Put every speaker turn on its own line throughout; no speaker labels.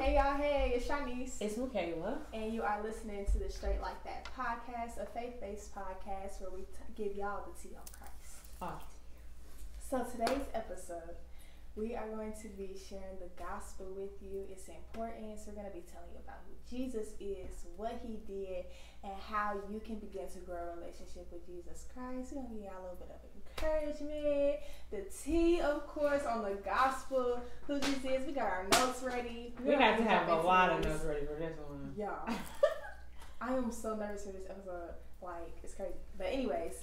Hey y'all, hey, it's Shanice.
It's Michaela.
And you are listening to the Straight Like That podcast, a faith based podcast where we t- give y'all the tea on Christ.
Oh.
So today's episode, we are going to be sharing the gospel with you. It's important. So we're going to be telling you about who Jesus is, what he did, and how you can begin to grow a relationship with Jesus Christ. We're going to give y'all a little bit of encouragement, the tea, of course, on the gospel, who this is. We got our notes ready.
We have to have a lot of notes ready for this one.
Yeah. I am so nervous for this episode. Like, it's crazy. But, anyways.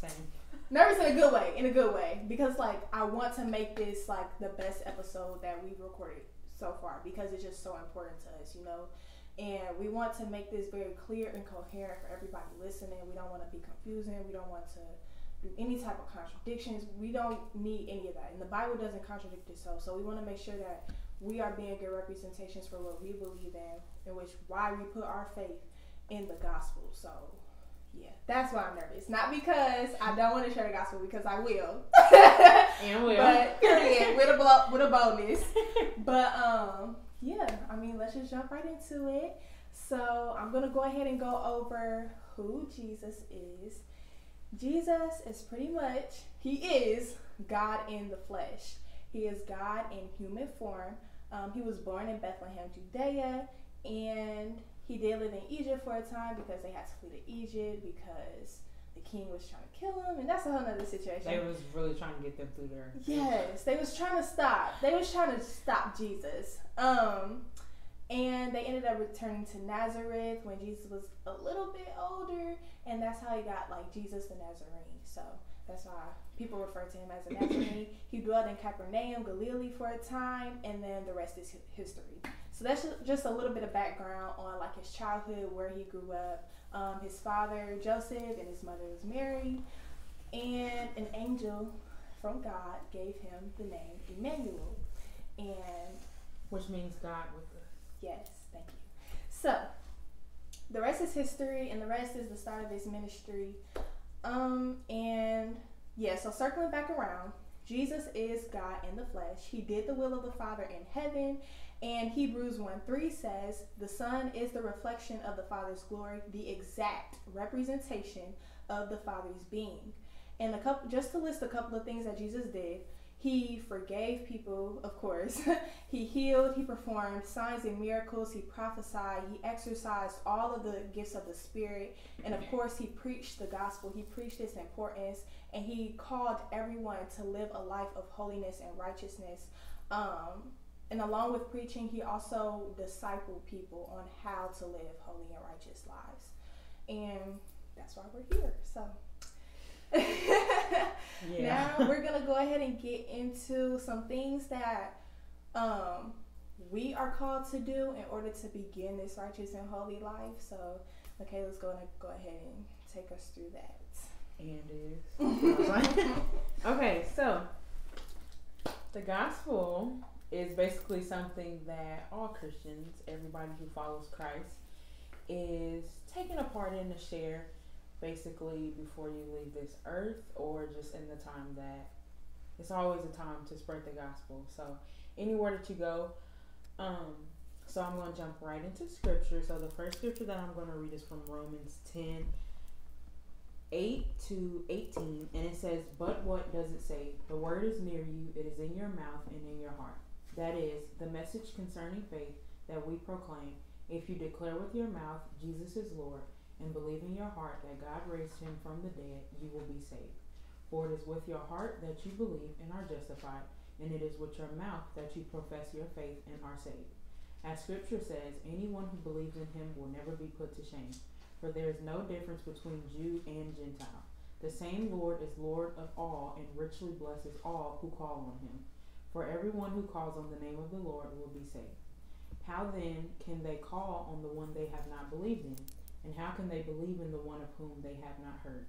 Same.
Nervous in a good way, in a good way, because like I want to make this like the best episode that we've recorded so far because it's just so important to us, you know. And we want to make this very clear and coherent for everybody listening. We don't want to be confusing. We don't want to any type of contradictions. We don't need any of that. And the Bible doesn't contradict itself. So we want to make sure that we are being good representations for what we believe in, in which why we put our faith in the gospel. So yeah, that's why I'm nervous. Not because I don't want to share the gospel, because I will.
and will.
But period, with a bo- with a bonus. but um, yeah, I mean, let's just jump right into it. So I'm gonna go ahead and go over who Jesus is. Jesus is pretty much he is God in the flesh. He is God in human form. Um, he was born in Bethlehem, Judea, and he did live in Egypt for a time because they had to flee to Egypt because the king was trying to kill him, and that's a whole other situation.
They was really trying to get them through there.
Yes, they was trying to stop. They was trying to stop Jesus. Um, and they ended up returning to Nazareth when Jesus was a little bit older, and that's how he got like Jesus the Nazarene. So that's why people refer to him as a Nazarene. he dwelled in Capernaum, Galilee for a time, and then the rest is history. So that's just a little bit of background on like his childhood, where he grew up. Um, his father Joseph and his mother was Mary, and an angel from God gave him the name Emmanuel, and
which means God with.
Yes, thank you. So the rest is history, and the rest is the start of his ministry. Um, and yeah, so circling back around, Jesus is God in the flesh. He did the will of the Father in heaven, and Hebrews 1 3 says, The Son is the reflection of the Father's glory, the exact representation of the Father's being. And a couple just to list a couple of things that Jesus did. He forgave people, of course. he healed, he performed signs and miracles, he prophesied, he exercised all of the gifts of the Spirit, and of course, he preached the gospel. He preached its importance, and he called everyone to live a life of holiness and righteousness. Um, and along with preaching, he also discipled people on how to live holy and righteous lives. And that's why we're here. So yeah. now we're gonna go ahead and get into some things that um, we are called to do in order to begin this righteous and holy life. So Michaela's gonna go ahead and take us through that.
And is. okay, so the gospel is basically something that all Christians, everybody who follows Christ, is taking a part in to share basically before you leave this earth or just in the time that it's always a time to spread the gospel. So anywhere that you go, um, so I'm going to jump right into scripture. So the first scripture that I'm going to read is from Romans 10 8 to 18, and it says, But what does it say? The word is near you, it is in your mouth and in your heart. That is, the message concerning faith that we proclaim. If you declare with your mouth Jesus is Lord, and believe in your heart that God raised him from the dead, you will be saved. For it is with your heart that you believe and are justified, and it is with your mouth that you profess your faith and are saved. As scripture says, anyone who believes in him will never be put to shame, for there is no difference between Jew and Gentile. The same Lord is Lord of all and richly blesses all who call on him. For everyone who calls on the name of the Lord will be saved. How then can they call on the one they have not believed in? And how can they believe in the one of whom they have not heard?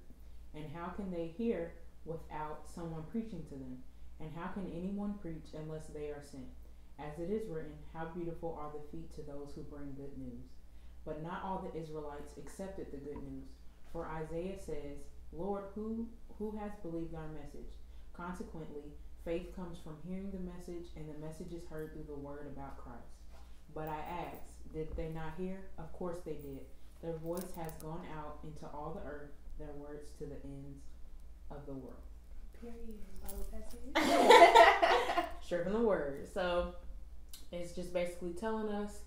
And how can they hear without someone preaching to them? And how can anyone preach unless they are sent? As it is written, How beautiful are the feet to those who bring good news. But not all the Israelites accepted the good news. For Isaiah says, Lord, who, who has believed our message? Consequently, faith comes from hearing the message, and the message is heard through the word about Christ. But I ask, did they not hear? Of course they did. Their voice has gone out into all the earth, their words to the ends of the world.
Period. Bible passage.
Straight from the word. So it's just basically telling us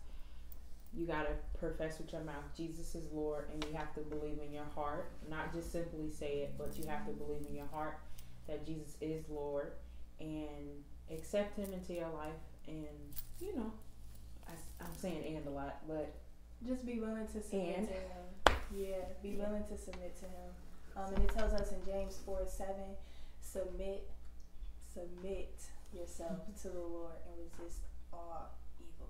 you got to profess with your mouth Jesus is Lord, and you have to believe in your heart. Not just simply say it, but you have to believe in your heart that Jesus is Lord and accept Him into your life. And, you know, I, I, am saying and a lot, but.
Just be willing to submit and, to Him. Yeah, be yeah. willing to submit to Him. Um, and it tells us in James 4 7, submit, submit yourself to the Lord and resist all evil.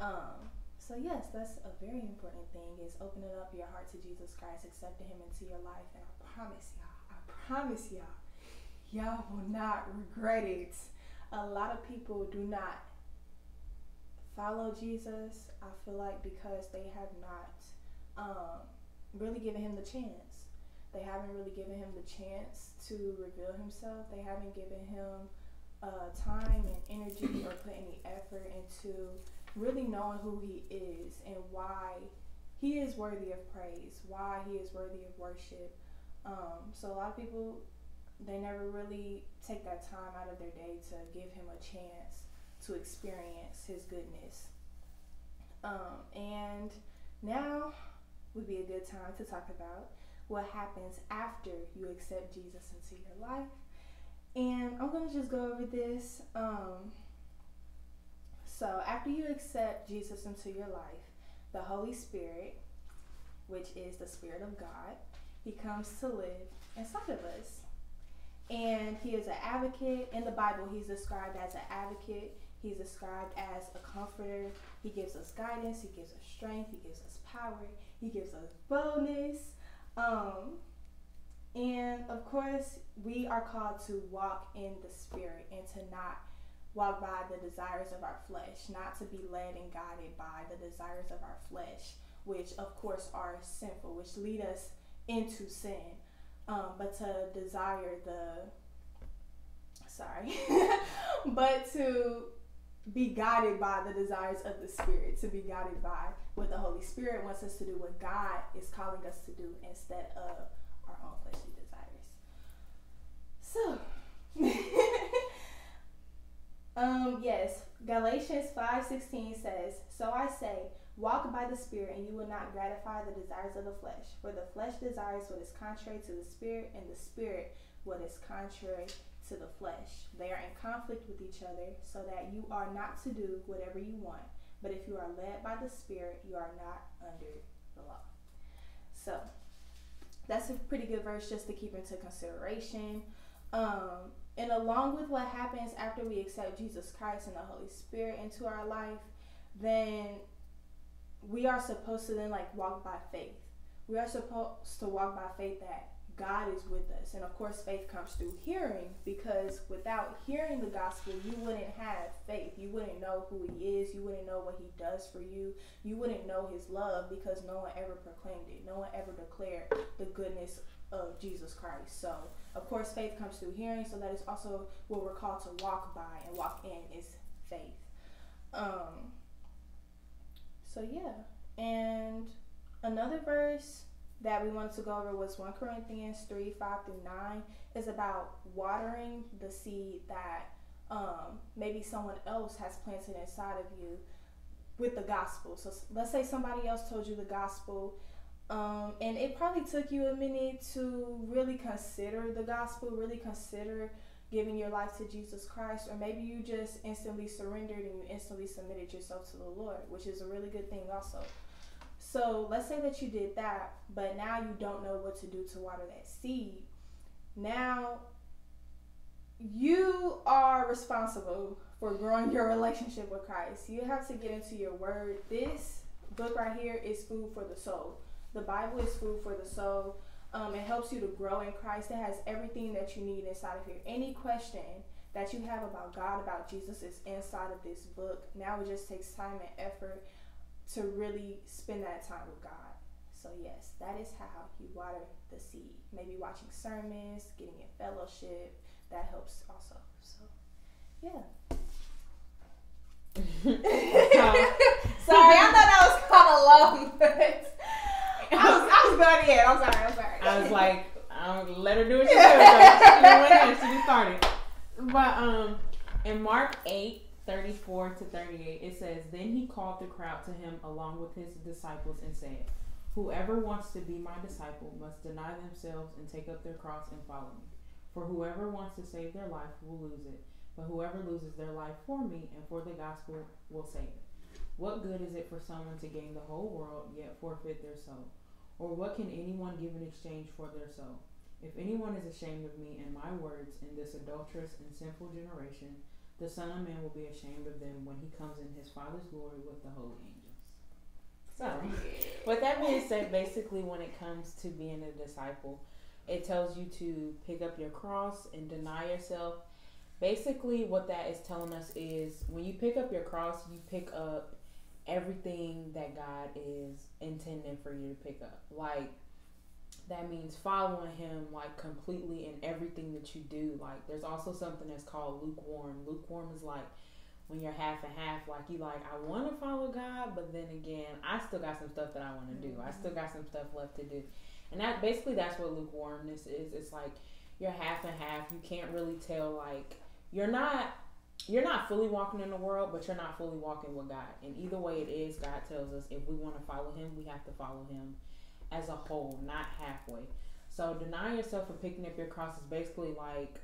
Um, so yes, that's a very important thing is opening up your heart to Jesus Christ, accepting him into your life, and I promise y'all, I promise y'all, y'all will not regret it. A lot of people do not follow Jesus, I feel like because they have not um, really given him the chance. They haven't really given him the chance to reveal himself. They haven't given him uh, time and energy or put any effort into really knowing who he is and why he is worthy of praise, why he is worthy of worship. Um, so a lot of people they never really take that time out of their day to give him a chance to experience his goodness. Um, and now would be a good time to talk about what happens after you accept Jesus into your life. And I'm going to just go over this. Um, so, after you accept Jesus into your life, the Holy Spirit, which is the Spirit of God, he comes to live inside of us. And he is an advocate. In the Bible, he's described as an advocate. He's described as a comforter. He gives us guidance. He gives us strength. He gives us power. He gives us boldness. Um, and of course, we are called to walk in the Spirit and to not walk by the desires of our flesh, not to be led and guided by the desires of our flesh, which of course are sinful, which lead us into sin. Um, but to desire the sorry, but to be guided by the desires of the Spirit, to be guided by what the Holy Spirit wants us to do, what God is calling us to do instead of our own fleshly desires. So, um, yes, Galatians 5:16 says, "So I say, walk by the Spirit, and you will not gratify the desires of the flesh. For the flesh desires what is contrary to the Spirit, and the Spirit what is contrary to the flesh. They are in conflict with each other, so that you are not to do whatever you want. But if you are led by the Spirit, you are not under the law." So, that's a pretty good verse just to keep into consideration. Um, and along with what happens after we accept Jesus Christ and the Holy Spirit into our life, then we are supposed to then like walk by faith. We are supposed to walk by faith that God is with us. And of course, faith comes through hearing because without hearing the gospel, you wouldn't have faith. You wouldn't know who He is. You wouldn't know what He does for you. You wouldn't know His love because no one ever proclaimed it. No one ever declared the goodness of Jesus Christ. So, of course, faith comes through hearing. So, that is also what we're called to walk by and walk in is faith. Um, so, yeah. And another verse that we wanted to go over was 1 Corinthians 3 5 through 9 is about watering the seed that um, maybe someone else has planted inside of you with the gospel. So let's say somebody else told you the gospel, um, and it probably took you a minute to really consider the gospel, really consider giving your life to Jesus Christ, or maybe you just instantly surrendered and you instantly submitted yourself to the Lord, which is a really good thing also. So let's say that you did that, but now you don't know what to do to water that seed. Now you are responsible for growing your relationship with Christ. You have to get into your word. This book right here is food for the soul. The Bible is food for the soul. Um, it helps you to grow in Christ. It has everything that you need inside of here. Any question that you have about God, about Jesus, is inside of this book. Now it just takes time and effort to really spend that time with God. So, yes, that is how you water the seed. Maybe watching sermons, getting in fellowship, that helps also. So, yeah. Um, but I was, I was going in. I'm sorry. I'm sorry.
I was like, I don't let her do what she did. She went in. She started. But um, in Mark eight. 34 to 38, it says, Then he called the crowd to him along with his disciples and said, Whoever wants to be my disciple must deny themselves and take up their cross and follow me. For whoever wants to save their life will lose it, but whoever loses their life for me and for the gospel will save it. What good is it for someone to gain the whole world yet forfeit their soul? Or what can anyone give in exchange for their soul? If anyone is ashamed of me and my words in this adulterous and sinful generation, the Son of Man will be ashamed of them when he comes in his Father's glory with the holy angels. So, with that being said, basically, when it comes to being a disciple, it tells you to pick up your cross and deny yourself. Basically, what that is telling us is when you pick up your cross, you pick up everything that God is intending for you to pick up. Like that means following him like completely in everything that you do. Like there's also something that's called lukewarm. Lukewarm is like when you're half and half, like you like, I want to follow God, but then again, I still got some stuff that I want to do. I still got some stuff left to do. And that basically that's what lukewarmness is. It's like you're half and half. You can't really tell like you're not you're not fully walking in the world, but you're not fully walking with God. And either way it is, God tells us if we want to follow Him, we have to follow Him as a whole, not halfway. So denying yourself and picking up your cross is basically like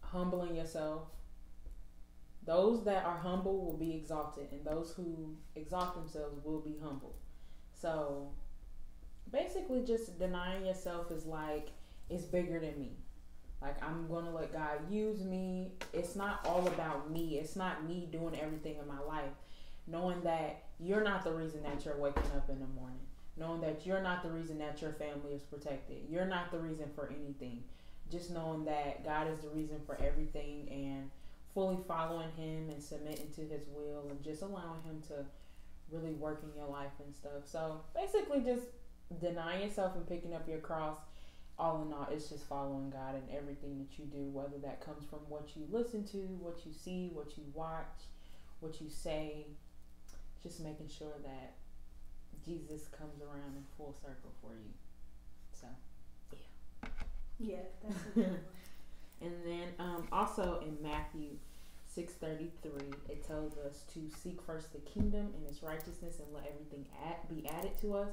humbling yourself. Those that are humble will be exalted, and those who exalt themselves will be humble. So basically, just denying yourself is like it's bigger than me. Like I'm gonna let God use me. It's not all about me. It's not me doing everything in my life. Knowing that you're not the reason that you're waking up in the morning. Knowing that you're not the reason that your family is protected. You're not the reason for anything. Just knowing that God is the reason for everything and fully following him and submitting to his will and just allowing him to really work in your life and stuff. So basically just denying yourself and picking up your cross all in all, it's just following God in everything that you do, whether that comes from what you listen to, what you see, what you watch, what you say, just making sure that Jesus comes around in full circle for you. So,
yeah. Yeah, that's
And then um, also in Matthew 6:33, it tells us to seek first the kingdom and its righteousness and let everything add, be added to us.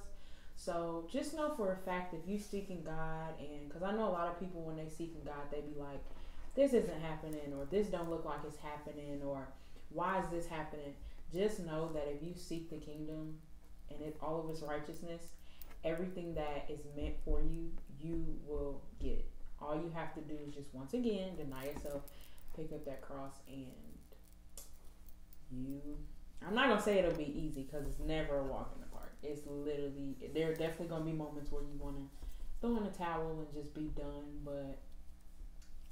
So just know for a fact if you seeking God, and because I know a lot of people when they seeking God, they be like, "This isn't happening," or "This don't look like it's happening," or "Why is this happening?" Just know that if you seek the kingdom and it, all of its righteousness, everything that is meant for you, you will get it. All you have to do is just once again deny yourself, pick up that cross, and you. I'm not gonna say it'll be easy because it's never a walk in the park. it's literally there are definitely gonna be moments where you wanna throw in a towel and just be done, but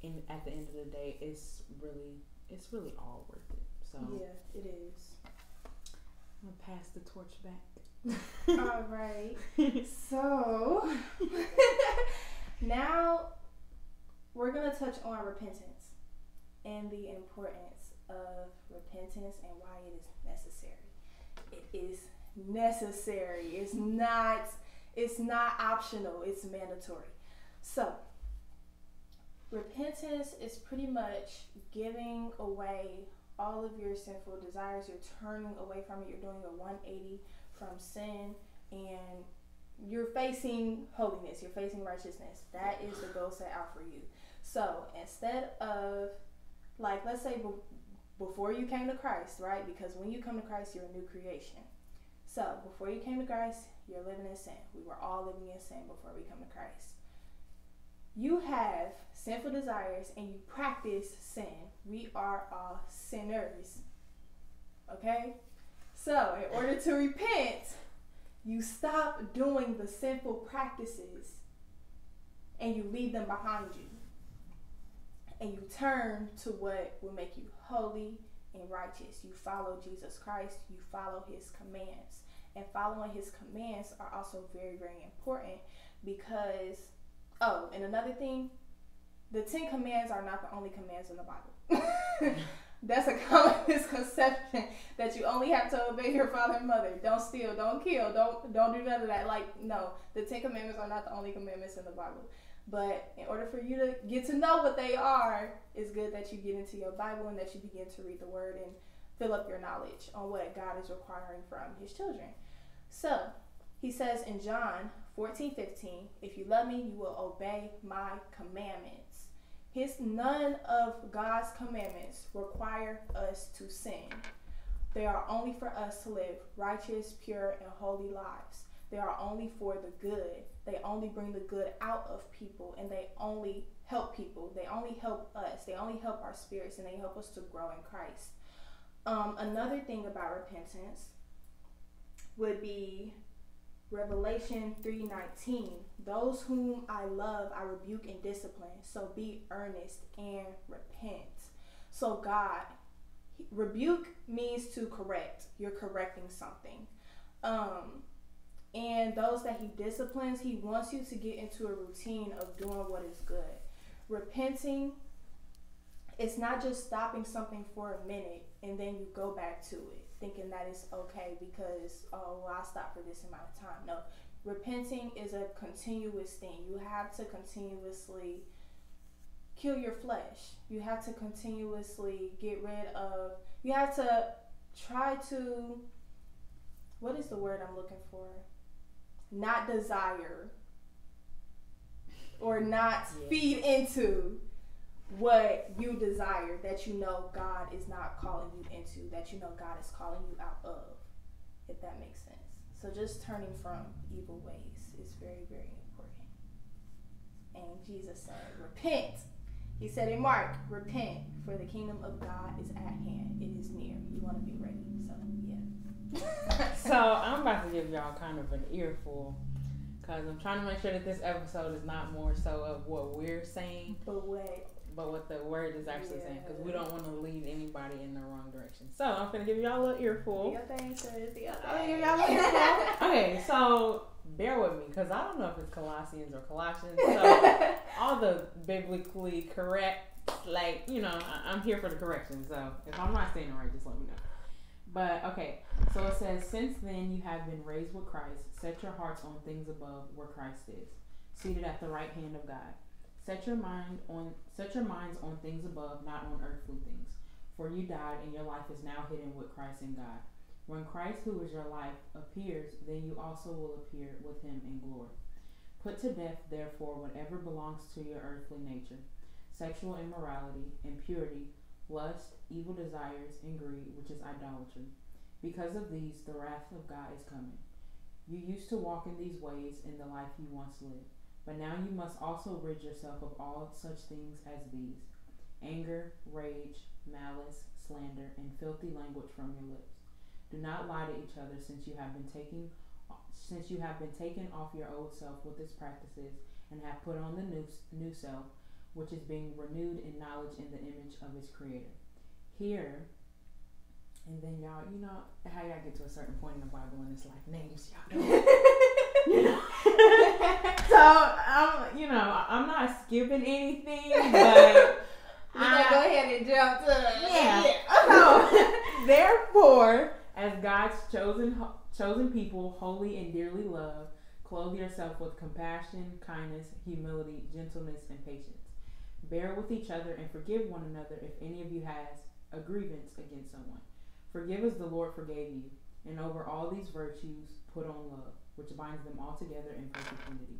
in at the end of the day, it's really it's really all worth it. So
yeah, it is.
I'm gonna pass the torch back.
all right. so now we're gonna touch on repentance and the importance of repentance and why it is necessary. It is necessary. It's not it's not optional. It's mandatory. So, repentance is pretty much giving away all of your sinful desires. You're turning away from it. You're doing a 180 from sin and you're facing holiness. You're facing righteousness. That is the goal set out for you. So, instead of like let's say before you came to Christ, right? Because when you come to Christ, you're a new creation. So, before you came to Christ, you're living in sin. We were all living in sin before we come to Christ. You have sinful desires and you practice sin. We are all sinners. Okay? So, in order to repent, you stop doing the sinful practices and you leave them behind you. And you turn to what will make you holy and righteous. You follow Jesus Christ, you follow his commands and following his commands are also very, very important because, oh, and another thing, the Ten Commands are not the only commands in the Bible. that's a common misconception that you only have to obey your father and mother. Don't steal, don't kill, don't don't do none of that. Like no, the Ten Commandments are not the only commandments in the Bible. But in order for you to get to know what they are, it's good that you get into your Bible and that you begin to read the Word and fill up your knowledge on what God is requiring from His children. So he says in John 14, 15, if you love me, you will obey my commandments. His none of God's commandments require us to sin. They are only for us to live righteous, pure, and holy lives. They are only for the good. They only bring the good out of people and they only help people. They only help us. They only help our spirits and they help us to grow in Christ. Um, another thing about repentance would be Revelation 3:19 Those whom I love I rebuke and discipline so be earnest and repent. So God rebuke means to correct. You're correcting something. Um and those that he disciplines, he wants you to get into a routine of doing what is good. Repenting it's not just stopping something for a minute and then you go back to it thinking that it's okay because oh well I'll stop for this amount of time. No. Repenting is a continuous thing. You have to continuously kill your flesh. You have to continuously get rid of you have to try to what is the word I'm looking for? Not desire or not yeah. feed into what you desire that you know God is not calling you into, that you know God is calling you out of, if that makes sense. So just turning from evil ways is very, very important. And Jesus said, Repent. He said in Mark, Repent, for the kingdom of God is at hand. It is near. You want to be ready. So, yeah.
so, I'm about to give y'all kind of an earful because I'm trying to make sure that this episode is not more so of what we're saying.
But what
but what the word is actually yeah. saying because we don't want to lead anybody in the wrong direction. So I'm gonna give y'all a little earful. okay, so bear with me because I don't know if it's Colossians or Colossians. So all the biblically correct, like you know, I- I'm here for the correction. So if I'm not saying it right, just let me know. But okay, so it says, Since then you have been raised with Christ, set your hearts on things above where Christ is, seated at the right hand of God. Set your mind on set your minds on things above, not on earthly things. For you died, and your life is now hidden with Christ in God. When Christ, who is your life, appears, then you also will appear with him in glory. Put to death, therefore, whatever belongs to your earthly nature sexual immorality, impurity, lust, evil desires, and greed, which is idolatry. Because of these, the wrath of God is coming. You used to walk in these ways in the life you once lived. But now you must also rid yourself of all such things as these anger, rage, malice, slander, and filthy language from your lips. Do not lie to each other since you have been taking since you have been taken off your old self with its practices and have put on the new, new self, which is being renewed in knowledge in the image of its creator. Here, and then y'all, you know how y'all get to a certain point in the Bible and it's like names, y'all you know. So I'm, you know, I'm not skipping anything, but
I go ahead and jump to
yeah. yeah. So therefore, as God's chosen chosen people, holy and dearly loved, clothe yourself with compassion, kindness, humility, gentleness, and patience. Bear with each other and forgive one another if any of you has a grievance against someone. Forgive as the Lord forgave you. And over all these virtues, put on love which binds them all together in perfect unity.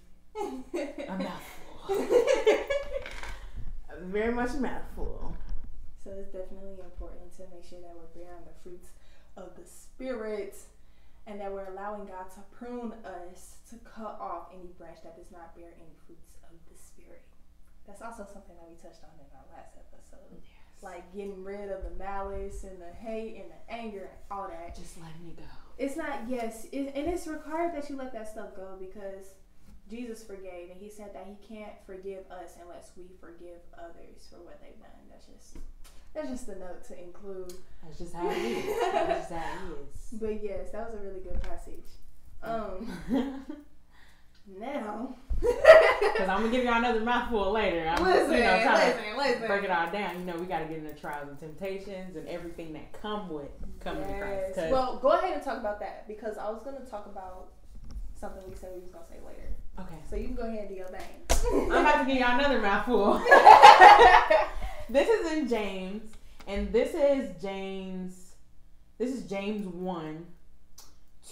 A mouthful. Very much a mouthful.
So it's definitely important to make sure that we're bearing the fruits of the Spirit and that we're allowing God to prune us to cut off any branch that does not bear any fruits of the Spirit. That's also something that we touched on in our last episode. Yes. like getting rid of the malice and the hate and the anger and all that.
Just letting it go.
It's not yes, it, and it's required that you let that stuff go because Jesus forgave, and He said that He can't forgive us unless we forgive others for what they've done. That's just that's just a note to include.
That's just how it is. That's just how it is.
But yes, that was a really good passage. Um, now,
Because I'm gonna give y'all another mouthful later. I'm,
listen,
you know,
listen, listen.
break it all down. You know, we got to get into trials and temptations and everything that come with coming to Christ.
Well, go ahead and talk about that because I was gonna talk about something we said we was gonna say later.
Okay,
So you can go ahead and do your thing.
I'm about to give y'all another mouthful. this is in James, and this is James. This is James one,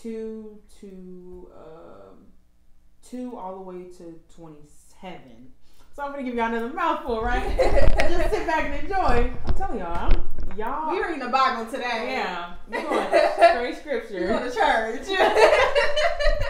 two to um, two all the way to twenty seven. So I'm gonna give y'all another mouthful, right? Just sit back and enjoy. I'm telling y'all, I'm, y'all.
we reading the Bible today.
yeah, we're going straight
You
scripture.
going to church?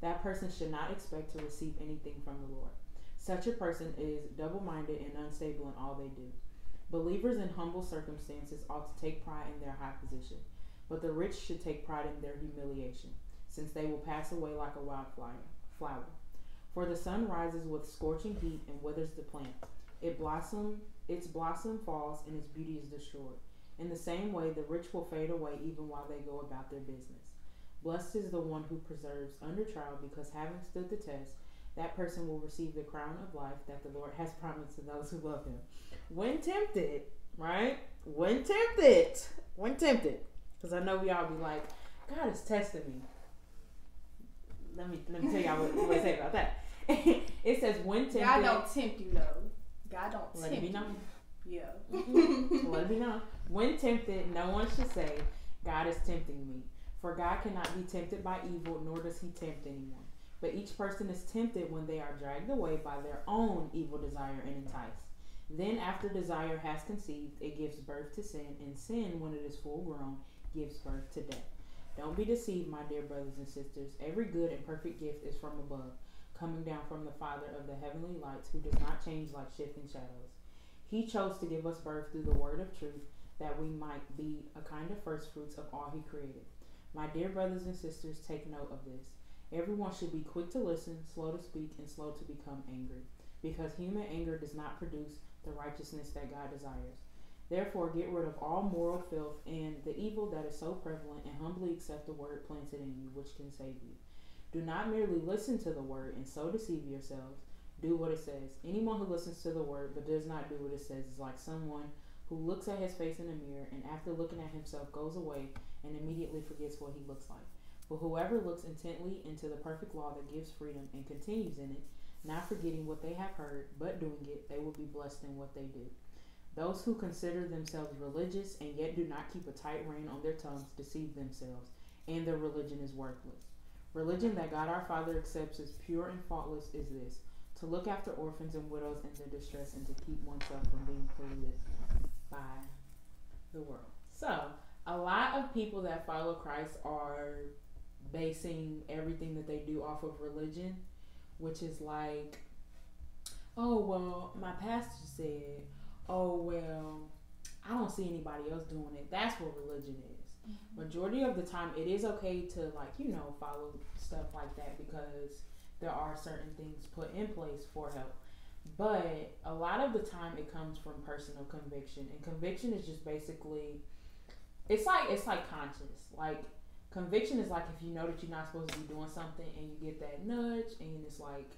that person should not expect to receive anything from the Lord. Such a person is double minded and unstable in all they do. Believers in humble circumstances ought to take pride in their high position, but the rich should take pride in their humiliation, since they will pass away like a wildflower. Flower. For the sun rises with scorching heat and withers the plant. It blossom, its blossom falls, and its beauty is destroyed. In the same way, the rich will fade away even while they go about their business. Blessed is the one who preserves under trial, because having stood the test, that person will receive the crown of life that the Lord has promised to those who love him. When tempted, right? When tempted, when tempted, because I know we all be like, God is testing me. Let me let me tell y'all what, what it say about that. it says when tempted.
God don't tempt you though. God don't
Let it
tempt
be known.
you. Yeah.
Let it be known. When tempted, no one should say, God is tempting me. For God cannot be tempted by evil, nor does he tempt anyone. But each person is tempted when they are dragged away by their own evil desire and enticed. Then, after desire has conceived, it gives birth to sin, and sin, when it is full grown, gives birth to death. Don't be deceived, my dear brothers and sisters. Every good and perfect gift is from above, coming down from the Father of the heavenly lights, who does not change like shifting shadows. He chose to give us birth through the word of truth, that we might be a kind of first fruits of all he created. My dear brothers and sisters, take note of this. Everyone should be quick to listen, slow to speak, and slow to become angry, because human anger does not produce the righteousness that God desires. Therefore, get rid of all moral filth and the evil that is so prevalent, and humbly accept the word planted in you, which can save you. Do not merely listen to the word and so deceive yourselves. Do what it says. Anyone who listens to the word but does not do what it says is like someone who looks at his face in a mirror and after looking at himself goes away and immediately forgets what he looks like. But whoever looks intently into the perfect law that gives freedom and continues in it, not forgetting what they have heard, but doing it, they will be blessed in what they do. Those who consider themselves religious and yet do not keep a tight rein on their tongues deceive themselves, and their religion is worthless. Religion that God our Father accepts as pure and faultless is this to look after orphans and widows in their distress and to keep oneself from being polluted by the world. So, a lot of people that follow Christ are basing everything that they do off of religion, which is like, oh, well, my pastor said, oh, well, I don't see anybody else doing it. That's what religion is. Mm-hmm. Majority of the time, it is okay to, like, you know, follow stuff like that because there are certain things put in place for help. But a lot of the time, it comes from personal conviction, and conviction is just basically, it's like it's like conscious. Like conviction is like if you know that you're not supposed to be doing something, and you get that nudge, and it's like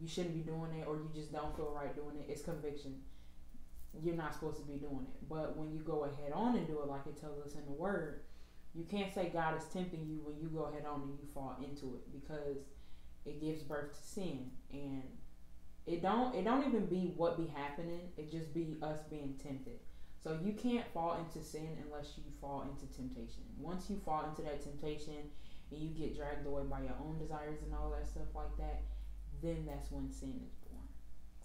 you shouldn't be doing it, or you just don't feel right doing it. It's conviction. You're not supposed to be doing it. But when you go ahead on and do it, like it tells us in the Word, you can't say God is tempting you when you go ahead on and you fall into it because it gives birth to sin and it don't it don't even be what be happening it just be us being tempted so you can't fall into sin unless you fall into temptation. Once you fall into that temptation and you get dragged away by your own desires and all that stuff like that, then that's when sin is born.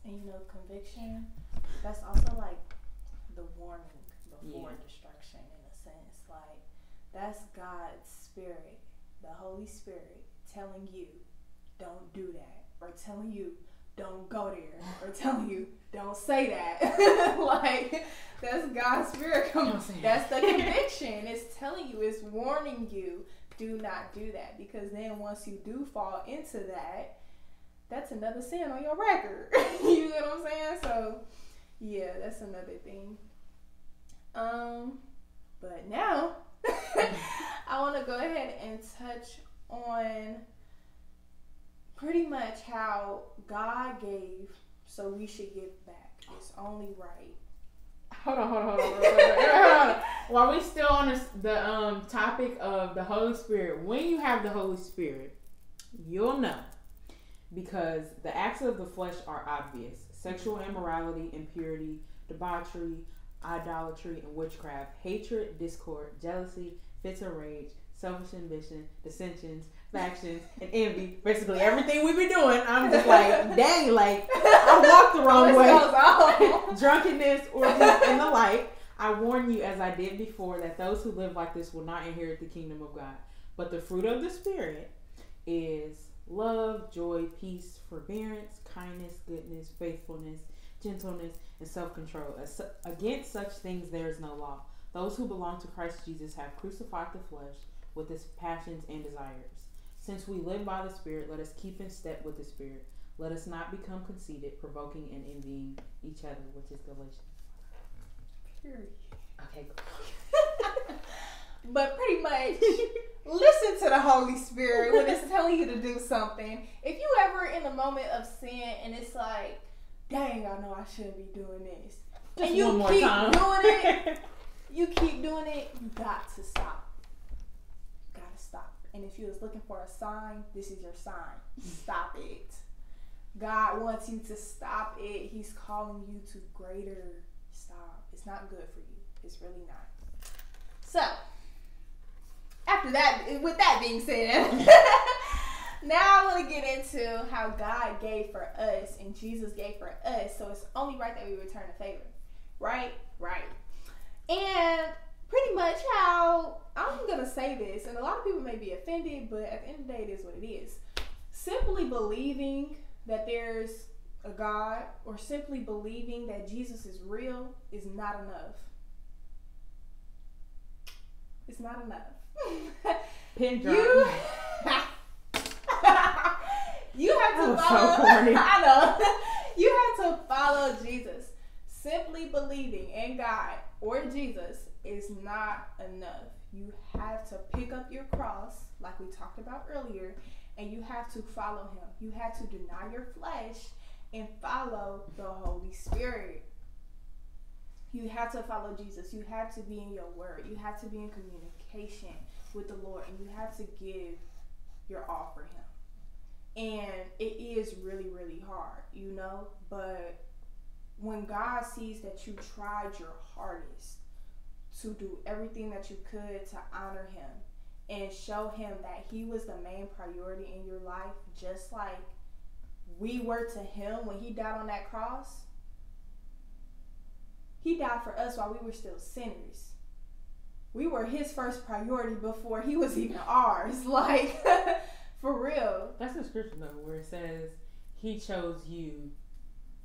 And you know, conviction, that's also like the warning before
Yeah.
destruction in a sense. Like, that's God's spirit, the Holy Spirit, telling you, don't do that. Or telling you, don't go there. Or telling you, don't say that. like, that's God's spirit. Coming. That's the conviction. It's telling you, it's warning you, do not do that. Because then once you do fall into that, that's another sin on your record. you know what I'm saying? So, yeah, that's another thing. Um, but now I want to go ahead and touch on pretty much how God gave, so we should give back. It's only right.
Hold on, hold on, hold on, hold on, hold on. While we still on this, the um topic of the Holy Spirit, when you have the Holy Spirit, you'll know because the acts of the flesh are obvious: sexual immorality, impurity, debauchery, idolatry, and witchcraft, hatred, discord, jealousy, fits of rage, selfish ambition, dissensions, factions, and envy. Basically, everything we've been doing, I'm just like, dang, like I walked the wrong way drunkenness, orgies, and the like. I warn you, as I did before, that those who live like this will not inherit the kingdom of God. But the fruit of the Spirit is love, joy, peace, forbearance, kindness, goodness, faithfulness, gentleness, and self control. Against such things there is no law. Those who belong to Christ Jesus have crucified the flesh with its passions and desires. Since we live by the Spirit, let us keep in step with the Spirit. Let us not become conceited, provoking and envying each other, which is Galatians.
Period.
Okay.
but pretty much listen to the Holy Spirit when it's telling you to do something. If you ever in a moment of sin and it's like, dang, I know I shouldn't be doing this.
Just
and you keep
time.
doing it, you keep doing it, you got to stop. And if you was looking for a sign, this is your sign. Stop it. God wants you to stop it. He's calling you to greater stop. It's not good for you. It's really not. So, after that, with that being said, now I want to get into how God gave for us and Jesus gave for us. So it's only right that we return a favor. Right? Right. And pretty much how I'm to say this, and a lot of people may be offended, but at the end of the day, it is what it is. Simply believing that there's a God or simply believing that Jesus is real is not enough. It's not enough.
Pin drop.
you you have to
was so
follow. I know. You have to follow Jesus. Simply believing in God or Jesus is not enough. You have to pick up your cross, like we talked about earlier, and you have to follow Him. You have to deny your flesh and follow the Holy Spirit. You have to follow Jesus. You have to be in your word. You have to be in communication with the Lord, and you have to give your all for Him. And it is really, really hard, you know, but when God sees that you tried your hardest to do everything that you could to honor Him and show Him that He was the main priority in your life, just like we were to Him when He died on that cross, He died for us while we were still sinners. We were His first priority before He was even ours. Like, for real.
That's the scripture though, where it says he chose you.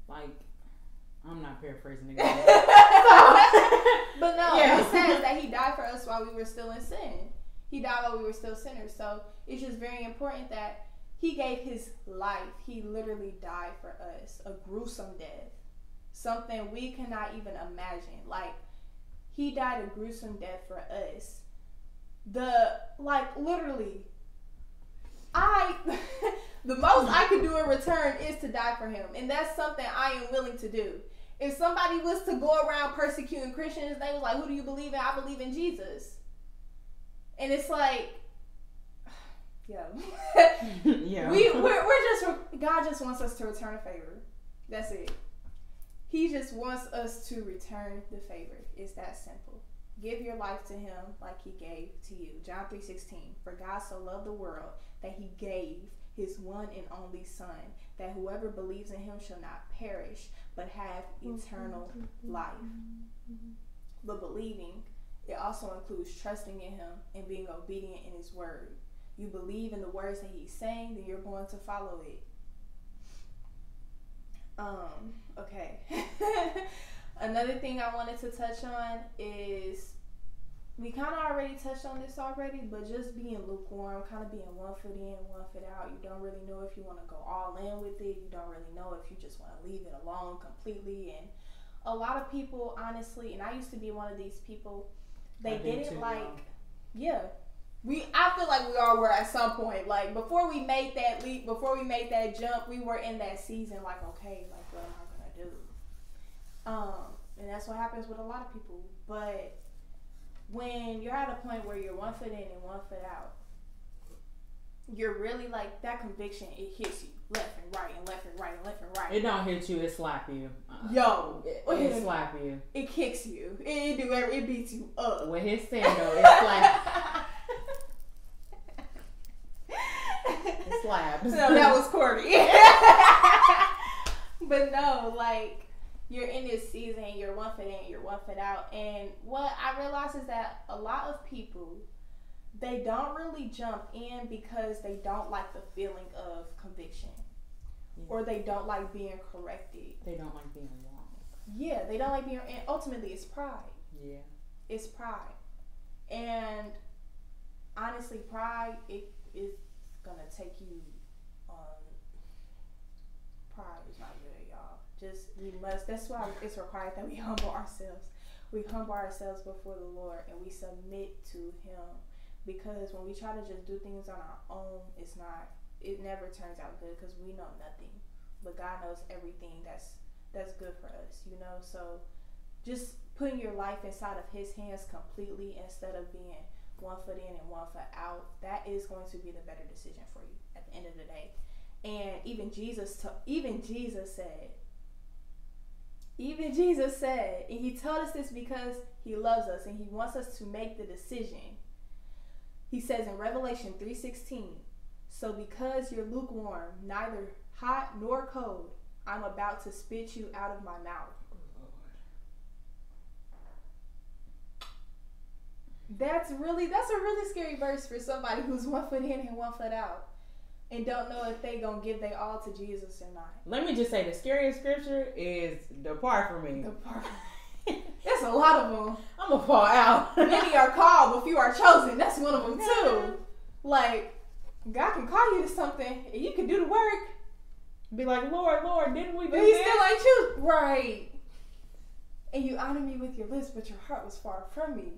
Like, I'm not paraphrasing again.
but no,
Yeah.
it says that he died for us while we were still in sin. He died while we were still sinners. So it's just very important that he gave his life. He literally died for us. A gruesome death. Something we cannot even imagine. Like, he died a gruesome death for us. The, like, literally, I, the most I could do in return is to die for him. And that's something I am willing to do if somebody was to go around persecuting Christians, they was like, "Who do you believe in?" I believe in Jesus. And it's like, yeah.
yeah.
we we're, we're just God just wants us to return a favor. That's it. He just wants us to return the favor. It's that simple. Give your life to him like he gave to you. John 3:16. For God so loved the world that he gave his one and only son that whoever believes in him shall not perish but have eternal life. But believing it also includes trusting in him and being obedient in his word. You believe in the words that he's saying, then you're going to follow it. Um, okay. Another thing I wanted to touch on is we kind of already touched on this already, but just being lukewarm, kind of being one foot in, one foot out. You don't really know if you want to go all in with it. You don't really know if you just want to leave it alone completely. And a lot of people, honestly, and I used to be one of these people, they
I
did it
too,
like, yeah. We, I feel like we all were at some point. Like before we made that leap, before we made that jump, we were in that season. Like, okay, like what am I gonna do? Um, and that's what happens with a lot of people. But when you're at a point where you're one foot in and one foot out, you're really like that conviction. It hits you left and right and left and right and left and right.
It don't hit you, it slap you. Uh,
Yo,
It, it slap you.
it kicks you. It, it do every. It beats you up.
With his sandal, it slap. It slaps.
no, that was Courtney. but no, like you're in this season, you're one foot in, you're one foot out, and what I realize is that a lot of people they don't really jump in because they don't like the feeling of conviction,
Yeah.
or they don't like being corrected.
They don't like being wrong.
Yeah, they don't like being, and ultimately it's pride.
Yeah.
It's pride, and honestly, pride it is gonna take you on. Pride is not good. Just we must. That's why it's required that we humble ourselves. We humble ourselves before the Lord and we submit to Him. Because when we try to just do things on our own, it's not. It never turns out good because we know nothing. But God knows everything that's that's good for us. You know, so just putting your life inside of his hands completely instead of being one foot in and one foot out that is going to be the better decision for you at the end of the day and even jesus t- even jesus said even jesus said and he told us this because he loves us and he wants us to make the decision. He says in revelation 3.16 so because you're lukewarm neither hot nor cold i'm about to spit you out of my mouth. That's really that's a really scary verse for somebody who's one foot in and one foot out, and don't know if they gonna give their all to Jesus or not.
Let me just say the scariest scripture is depart from me.
The part. There's a lot of them.
I'm gonna fall out.
Many are called, but few are chosen. That's one of them too. Like God can call you to something, and you can do the work,
Be like, Lord, Lord, didn't we do
but He
this?
still ain't choose right. And you honor me with your lips, but your heart was far from me.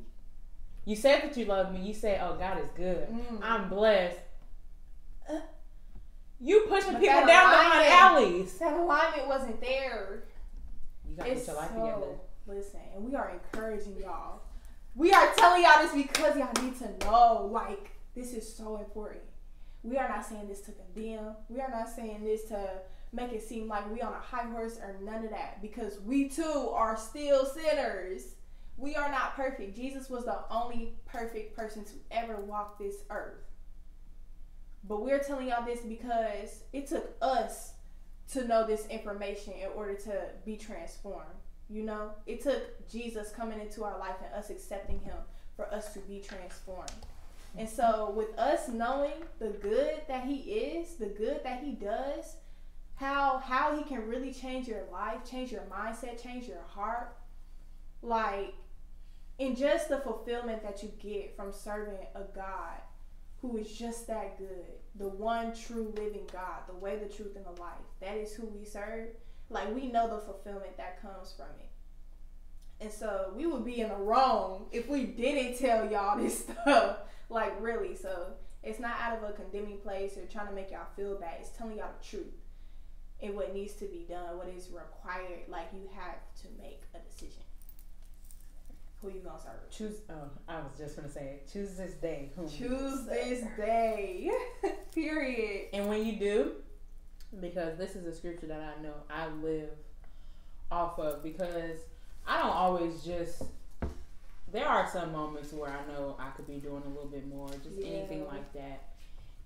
You said that you love me. You said, oh, God is good.
Mm.
I'm blessed. Uh, You pushing
But
people down behind
alignment-
alleys.
That alignment wasn't there.
You gotta
It's
get your life
so,
together.
listen, and we are encouraging y'all. We are telling y'all this because y'all need to know, like, this is so important. We are not saying this to condemn. We are not saying this to make it seem like we on a high horse or none of that. Because we too are still sinners. We are not perfect. Jesus was the only perfect person to ever walk this earth. But we're telling y'all this because it took us to know this information in order to be transformed. You know, it took Jesus coming into our life and us accepting him for us to be transformed. And so, with us knowing the good that he is, the good that he does, how how he can really change your life, change your mindset, change your heart, like and just the fulfillment that you get from serving a God who is just that good, the one true living God, the way, the truth, and the life. That is who we serve. Like we know the fulfillment that comes from it. And so we would be in the wrong if we didn't tell y'all this stuff. Like really. So it's not out of a condemning place or trying to make y'all feel bad. It's telling y'all the truth and what needs to be done, what is required. Like you have to make a decision. Who you gonna serve?
Choose. Oh, I was just gonna say it. Choose this day.
Choose this day. Period.
And when you do, because this is a scripture that I know I live off of because I don't always just. There are some moments where I know I could be doing a little bit more, just
Yeah.
anything like that,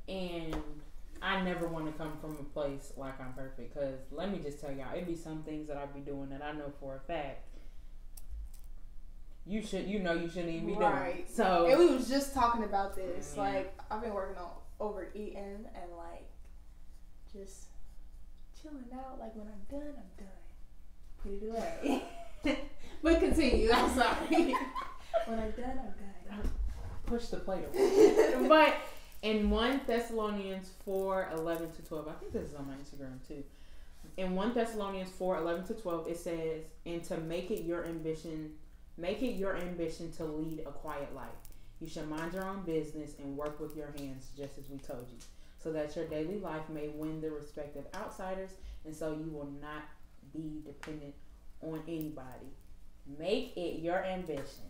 and I never want to come from a place like I'm perfect. Cause let me just tell y'all, it'd be some things that I'd be doing that I know for a fact you should, you know, you shouldn't even be doing.
Right.
So
And we was just talking about this.
Yeah.
Like I've been working on overeating and like just chilling out. Like when I'm done, I'm done. Put it away. but continue. I'm sorry. when I'm done, I'm done.
push the plate away. but in 1 Thessalonians 4 11 to 12, I think this is on my Instagram too. In 1 Thessalonians 4 11 to 12, it says, And to make it your ambition, make it your ambition to lead a quiet life. You should mind your own business and work with your hands, just as we told you, so that your daily life may win the respect of outsiders, and so you will not be dependent on anybody. Make it your ambition.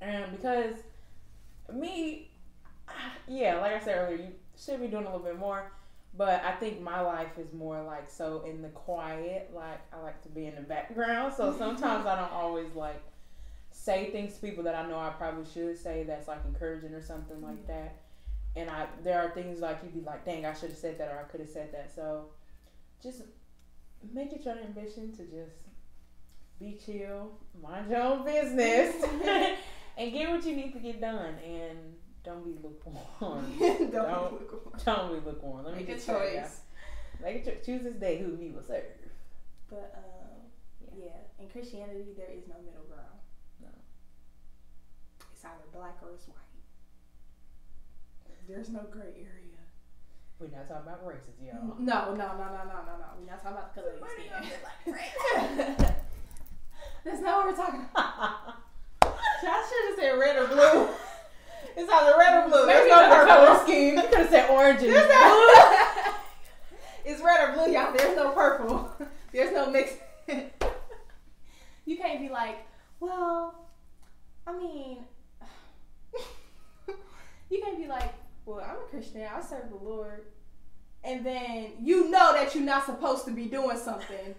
And because me, yeah, like I said earlier, you should be doing a little bit more. But I think my life is more like so in the quiet. Like I like to be in the background. So sometimes I don't always like say things to people that I know I probably should say that's like encouraging or something like mm-hmm. that. And I there are things like you'd be like, dang, I should have said that or I could have said that. So just make it your ambition to just be chill, mind your own business, and get what you need to get done. And don't be lukewarm.
don't,
Don't-
look
Don't be lukewarm. Let me
Make a
just
choice.
Make a choice. Choose this day who you will serve.
But um,
Yeah.
yeah. in Christianity there is no middle ground.
No.
It's either black or it's white. There's no gray area.
We're not talking about races, y'all.
No, no, no, no, no, no, no. We're not talking about the color of skin. That's not what we're talking about. I should have said red or blue. It's either red or blue. There's no purple scheme.
You could have said orange and blue.
no- it's red or blue, y'all. There's no purple. There's no mix. you can't be like, well, I mean, you can't be like, well, I'm a Christian. I serve the Lord. And then you know that you're not supposed to be doing something.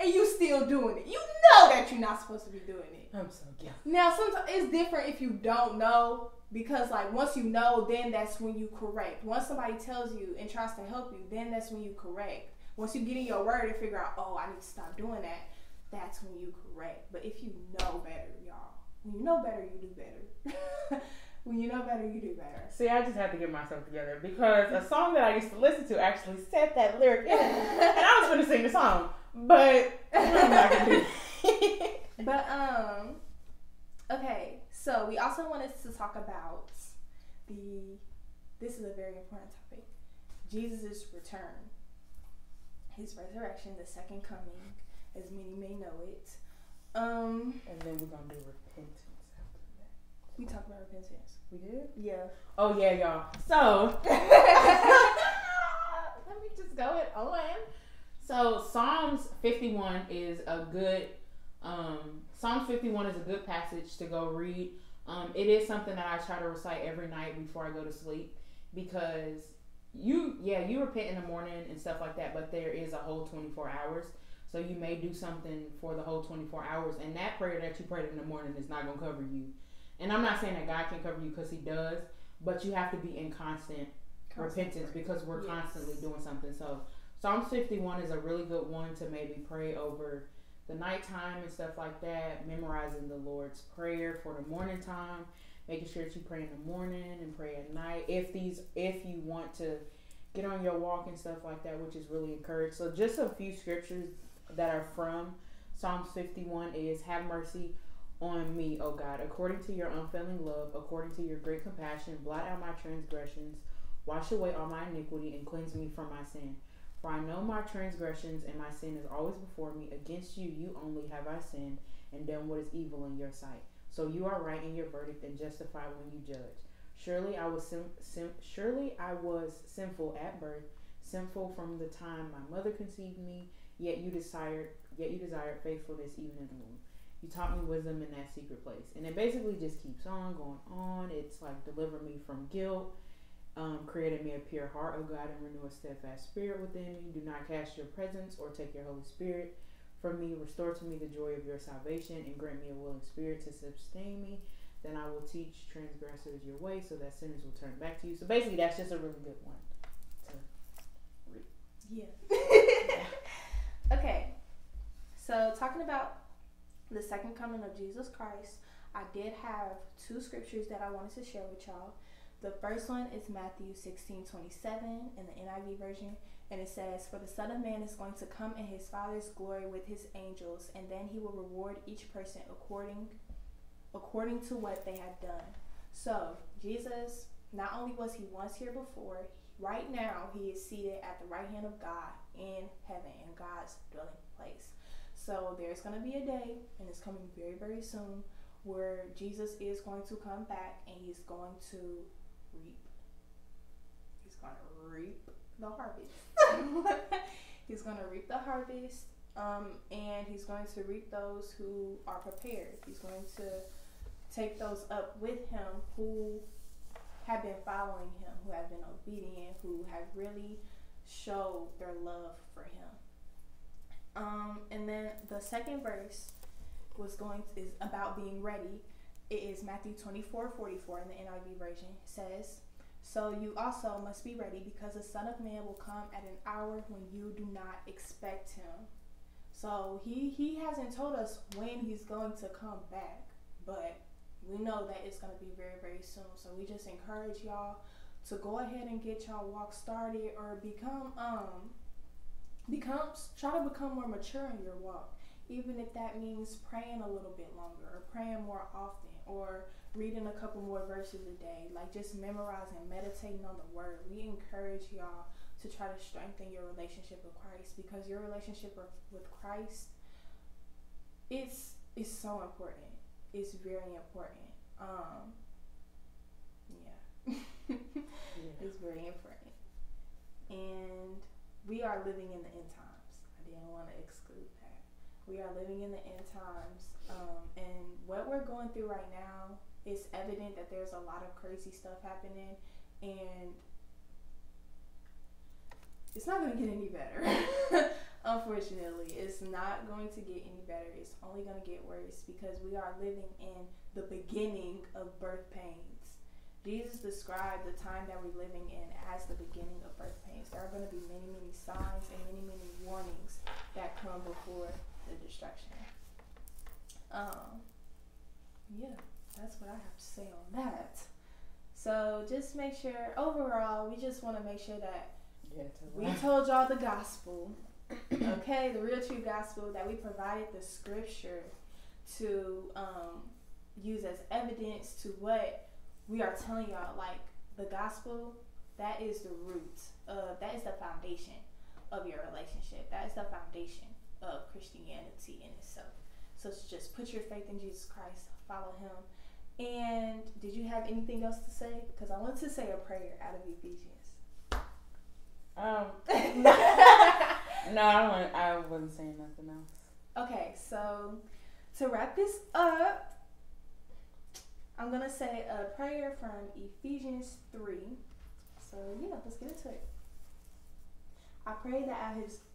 And you still doing it. You know that you're not supposed to be doing it.
I'm so guilty.
Now, sometimes it's different if you don't know because, like, once you know, then that's when you correct. Once somebody tells you and tries to help you, then that's when you correct. Once you get in your word and figure out, oh, I need to stop doing that, that's when you correct. But if you know better, y'all, when you know better, you do better. when you know better, you do better.
See, I just have to get myself together because a song that I used to listen to actually said that lyric in it. And I was going to sing the song, but I'm not going to do.
But um, okay. So we also wanted to talk about the. This is a very important topic. Jesus' return, his resurrection, the second coming, as many may know it. Um,
And then we're going to do repentance after that.
we talked about repentance.
We did?
Yeah.
Oh, yeah, y'all. So, let me just go it on. So Psalms 51 is a good um Psalms 51 is a good passage to go read. Um, it is something that I try to recite every night before I go to sleep because you yeah you repent in the morning and stuff like that, but there is a whole 24 hours. So you may do something for the whole 24 hours, and that prayer that you prayed in the morning is not gonna cover you. And I'm not saying that God can cover you because He does, but you have to be in constant repentance because we're
Yes.
constantly doing something. So Psalms 51 is a really good one to maybe pray over the nighttime and stuff like that, memorizing the Lord's Prayer for the morning time, making sure that you pray in the morning and pray at night. If these if you want to get on your walk and stuff like that, which is really encouraged. So just a few scriptures that are from Psalms 51 is have mercy on me, O God, according to your unfailing love, according to your great compassion, blot out my transgressions, wash away all my iniquity, and cleanse me from my sin. For I know my transgressions, and my sin is always before me. Against you, you only have I sinned, and done what is evil in your sight. So you are right in your verdict, and justified when you judge. Surely I was sim- sim- surely I was sinful at birth, sinful from the time my mother conceived me. Yet you desired, yet you desired faithfulness even in the womb. You taught me wisdom in that secret place, and it basically just keeps on going on. It's like deliver me from guilt, um, created me a pure heart, O God, and renew a steadfast spirit within me. Do not cast your presence or take your Holy Spirit from me, restore to me the joy of your salvation, and grant me a willing spirit to sustain me. Then I will teach transgressors your way, so that sinners will turn back to you. So basically, that's just a really good one.
Yeah. okay. So talking about the second coming of Jesus Christ, I did have two scriptures that I wanted to share with y'all. The first one is Matthew 16 27 in the NIV version, and it says, For the Son of Man is going to come in his Father's glory with his angels, and then he will reward each person according according to what they have done. So Jesus, not only was he once here before, right now he is seated at the right hand of God in heaven, in God's dwelling place. So there's going to be a day, and it's coming very, very soon, where Jesus is going to come back and he's going to reap. He's going to reap the harvest. he's going to reap the harvest, um, and he's going to reap those who are prepared. He's going to take those up with him who have been following him, who have been obedient, who have really showed their love for him. Um, and then the second verse was going to, is about being ready. It is Matthew 24, 44 in the NIV version. Says, So you also must be ready because the Son of Man will come at an hour when you do not expect him. So he, he hasn't told us when he's going to come back, but we know that it's going to be very, very soon. So we just encourage y'all to go ahead and get y'all walk started or become um becomes try to become more mature in your walk even if that means praying a little bit longer or praying more often or reading a couple more verses a day like just memorizing meditating on the word we encourage y'all to try to strengthen your relationship with christ because your relationship with christ it's it's so important it's very important um yeah, yeah. it's very important and we are living in the end times. I didn't want to exclude that. We are living in the end times. Um, and what we're going through right now, it's evident that there's a lot of crazy stuff happening. And it's not going to get any better. Unfortunately, it's not going to get any better. It's only going to get worse because we are living in the beginning of birth pains Jesus described the time that we're living in as the beginning of birth pains. There are going to be many, many signs and many, many warnings that come before the destruction. Um, yeah, that's what I have to say on that. So just make sure, overall, we just want to make sure that yeah, we told y'all the gospel, okay, the real true gospel, that we provided the scripture to um, use as evidence to what we are telling y'all. Like the gospel that is the root of that is the foundation of your relationship. That is the foundation of christianity in itself. So it's just put your faith in jesus christ follow him. And did you have anything else to say? Because i want to say a prayer out of ephesians.
Um no i don't i wasn't saying nothing else.
Okay so to wrap this up I'm gonna say a prayer from Ephesians 3. So yeah, let's get into it. I pray that out, his,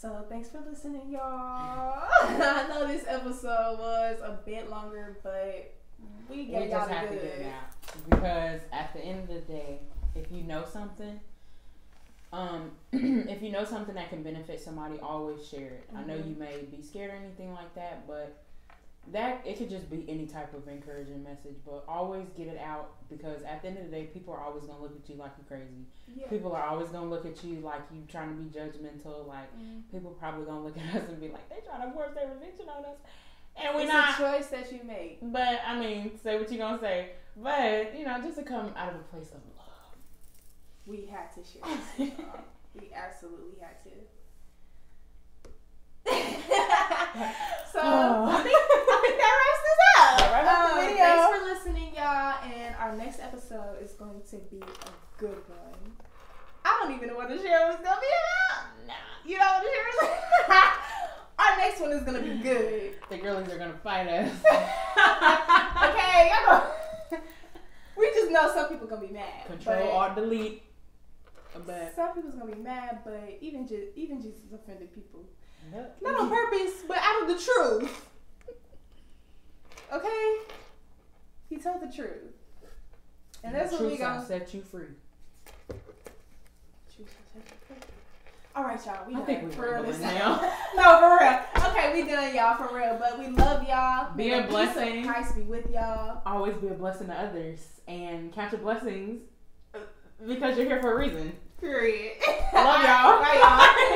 So thanks for listening, y'all. I know this episode was a bit longer, but we
get we y'all just have good. to get it out because at the end of the day, if you know something, um, if you know something that can benefit somebody, always share it. Mm-hmm. I know mm-hmm. you may be scared or anything like that, but that it could just be any type of encouraging message, but always get it out because at the end of the day, people are always gonna look at you like you're crazy. Yeah. People are always gonna look at you like you trying to be judgmental. Like mm-hmm. people probably gonna look at us and be like, they trying to force their religion on us,
and we're not. a choice that you make.
But I mean, say what you're gonna say. But you know, just to come out of a place of love,
we had to share. This we absolutely had to. so oh. I, think, I think that wraps this up. That wraps up um, the oh, video. Thanks for listening, y'all. And our next episode is going to be a good one. I don't even know what the show is gonna be about.
Nah.
You know what the share? Our next one is gonna be good.
The girlies are gonna fight us.
okay, y'all We just know some people gonna be mad.
Control or delete. But
some people's gonna be mad, but even just even Jesus offended people.
Yep.
Not on purpose, but out of the truth. Okay? He told the truth. And that's what we gonna
set you free.
All right, y'all. We
I
done
think we
for real
now.
no, for real. Okay, we done, y'all, for real. But we love y'all.
Be a
the peace of
blessing.
Christ be with y'all.
Always be a blessing to others and count your blessings uh, because you're here for a reason.
Period.
Love y'all.
Bye, y'all.